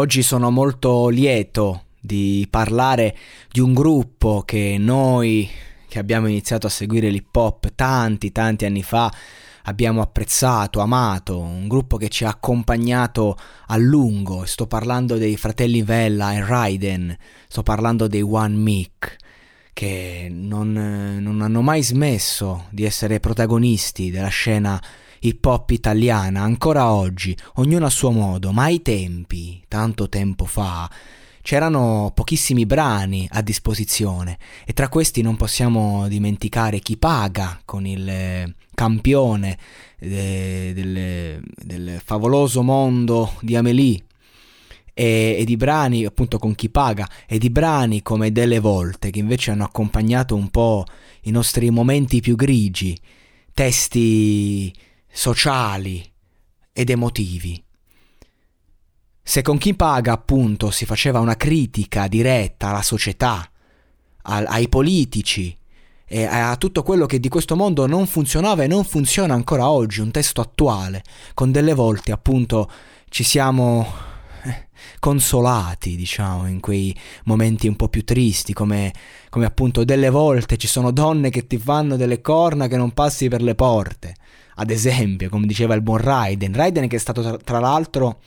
Oggi sono molto lieto di parlare di un gruppo che noi che abbiamo iniziato a seguire l'hip hop tanti tanti anni fa abbiamo apprezzato, amato, un gruppo che ci ha accompagnato a lungo. Sto parlando dei fratelli Vella e Raiden, sto parlando dei One Mic che non, non hanno mai smesso di essere protagonisti della scena hip hop italiana ancora oggi, ognuno a suo modo, ma ai tempi, tanto tempo fa, c'erano pochissimi brani a disposizione e tra questi non possiamo dimenticare chi paga con il eh, campione de, del, del, favoloso mondo di Amelie e, e, di brani appunto con chi paga e di brani come delle volte che invece hanno accompagnato un po' i nostri momenti più grigi, testi sociali ed emotivi. Se con chi paga, appunto, si faceva una critica diretta alla società, al, ai politici e a tutto quello che di questo mondo non funzionava e non funziona ancora oggi, un testo attuale, con delle volte, appunto, ci siamo eh, consolati, diciamo, in quei momenti un po' più tristi, come, come appunto delle volte ci sono donne che ti fanno delle corna che non passi per le porte ad esempio, come diceva il buon Raiden, Raiden che è stato tra, tra l'altro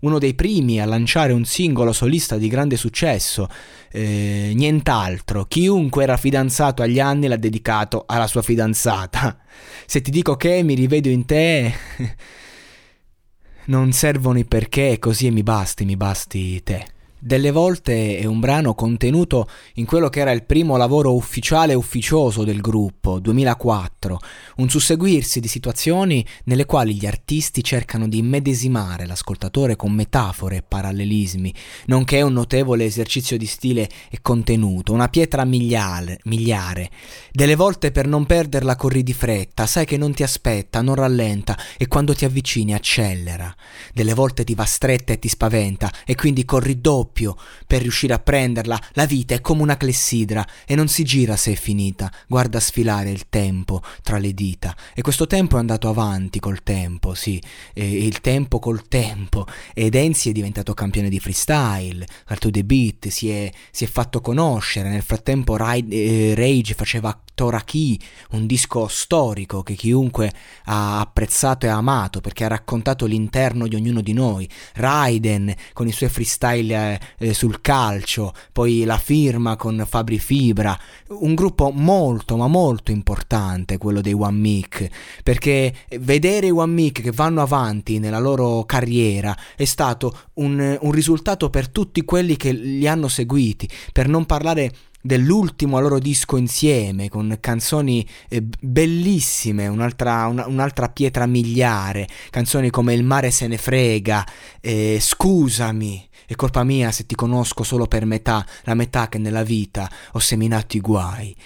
uno dei primi a lanciare un singolo solista di grande successo, eh, nient'altro, chiunque era fidanzato agli anni l'ha dedicato alla sua fidanzata. Se ti dico che mi rivedo in te, non servono i perché, così mi basti, mi basti te. Delle volte è un brano contenuto in quello che era il primo lavoro ufficiale e ufficioso del gruppo, 2004, un susseguirsi di situazioni nelle quali gli artisti cercano di immedesimare l'ascoltatore con metafore e parallelismi, nonché un notevole esercizio di stile e contenuto, una pietra miliare, miliare. Delle volte per non perderla corri di fretta, sai che non ti aspetta, non rallenta e quando ti avvicini accelera. Delle volte ti va stretta e ti spaventa e quindi corri doppio doppio per riuscire a prenderla. La vita è come una clessidra e non si gira se è finita. Guarda sfilare il tempo tra le dita. E questo tempo è andato avanti col tempo, sì. E il tempo col tempo. Ed Enzi è diventato campione di freestyle. Alto The Beat si è, si è fatto conoscere. Nel frattempo Ride, eh, Rage faceva Toraki, un disco storico che chiunque ha apprezzato e amato perché ha raccontato l'interno di ognuno di noi. Raiden con i suoi freestyle eh, sul calcio, poi la firma con Fabri Fibra, un gruppo molto ma molto importante quello dei One Mic, perché vedere i One Mic che vanno avanti nella loro carriera è stato un, un risultato per tutti quelli che li hanno seguiti, per non parlare dell'ultimo loro disco insieme con canzoni eh, bellissime, un'altra, una, un'altra, pietra miliare, canzoni come Il mare se ne frega, eh, Scusami, è colpa mia se ti conosco solo per metà, la metà che nella vita ho seminato i guai.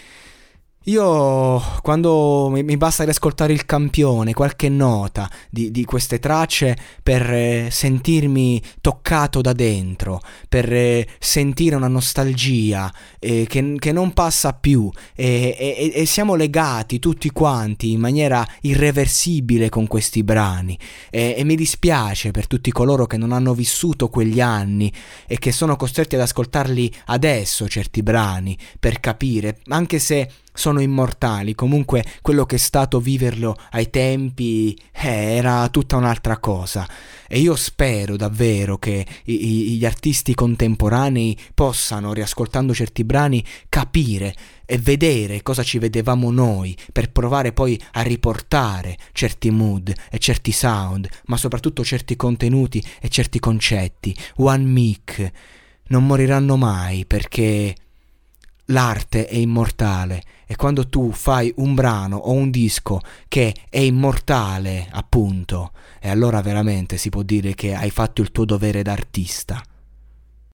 Io quando mi, basta riascoltare il campione, qualche nota di, di queste tracce per eh, sentirmi toccato da dentro, per eh, sentire una nostalgia eh, che, che, non passa più e, e, e, siamo legati tutti quanti in maniera irreversibile con questi brani. E, e mi dispiace per tutti coloro che non hanno vissuto quegli anni e che sono costretti ad ascoltarli adesso certi brani per capire, anche se sono immortali, comunque quello che è stato viverlo ai tempi eh, era tutta un'altra cosa. E io spero davvero che i, i, gli artisti contemporanei possano, riascoltando certi brani, capire e vedere cosa ci vedevamo noi per provare poi a riportare certi mood e certi sound, ma soprattutto certi contenuti e certi concetti. One Mic. Non moriranno mai perché l'arte è immortale e quando tu fai un brano o un disco che è immortale, appunto, e allora veramente si può dire che hai fatto il tuo dovere d'artista.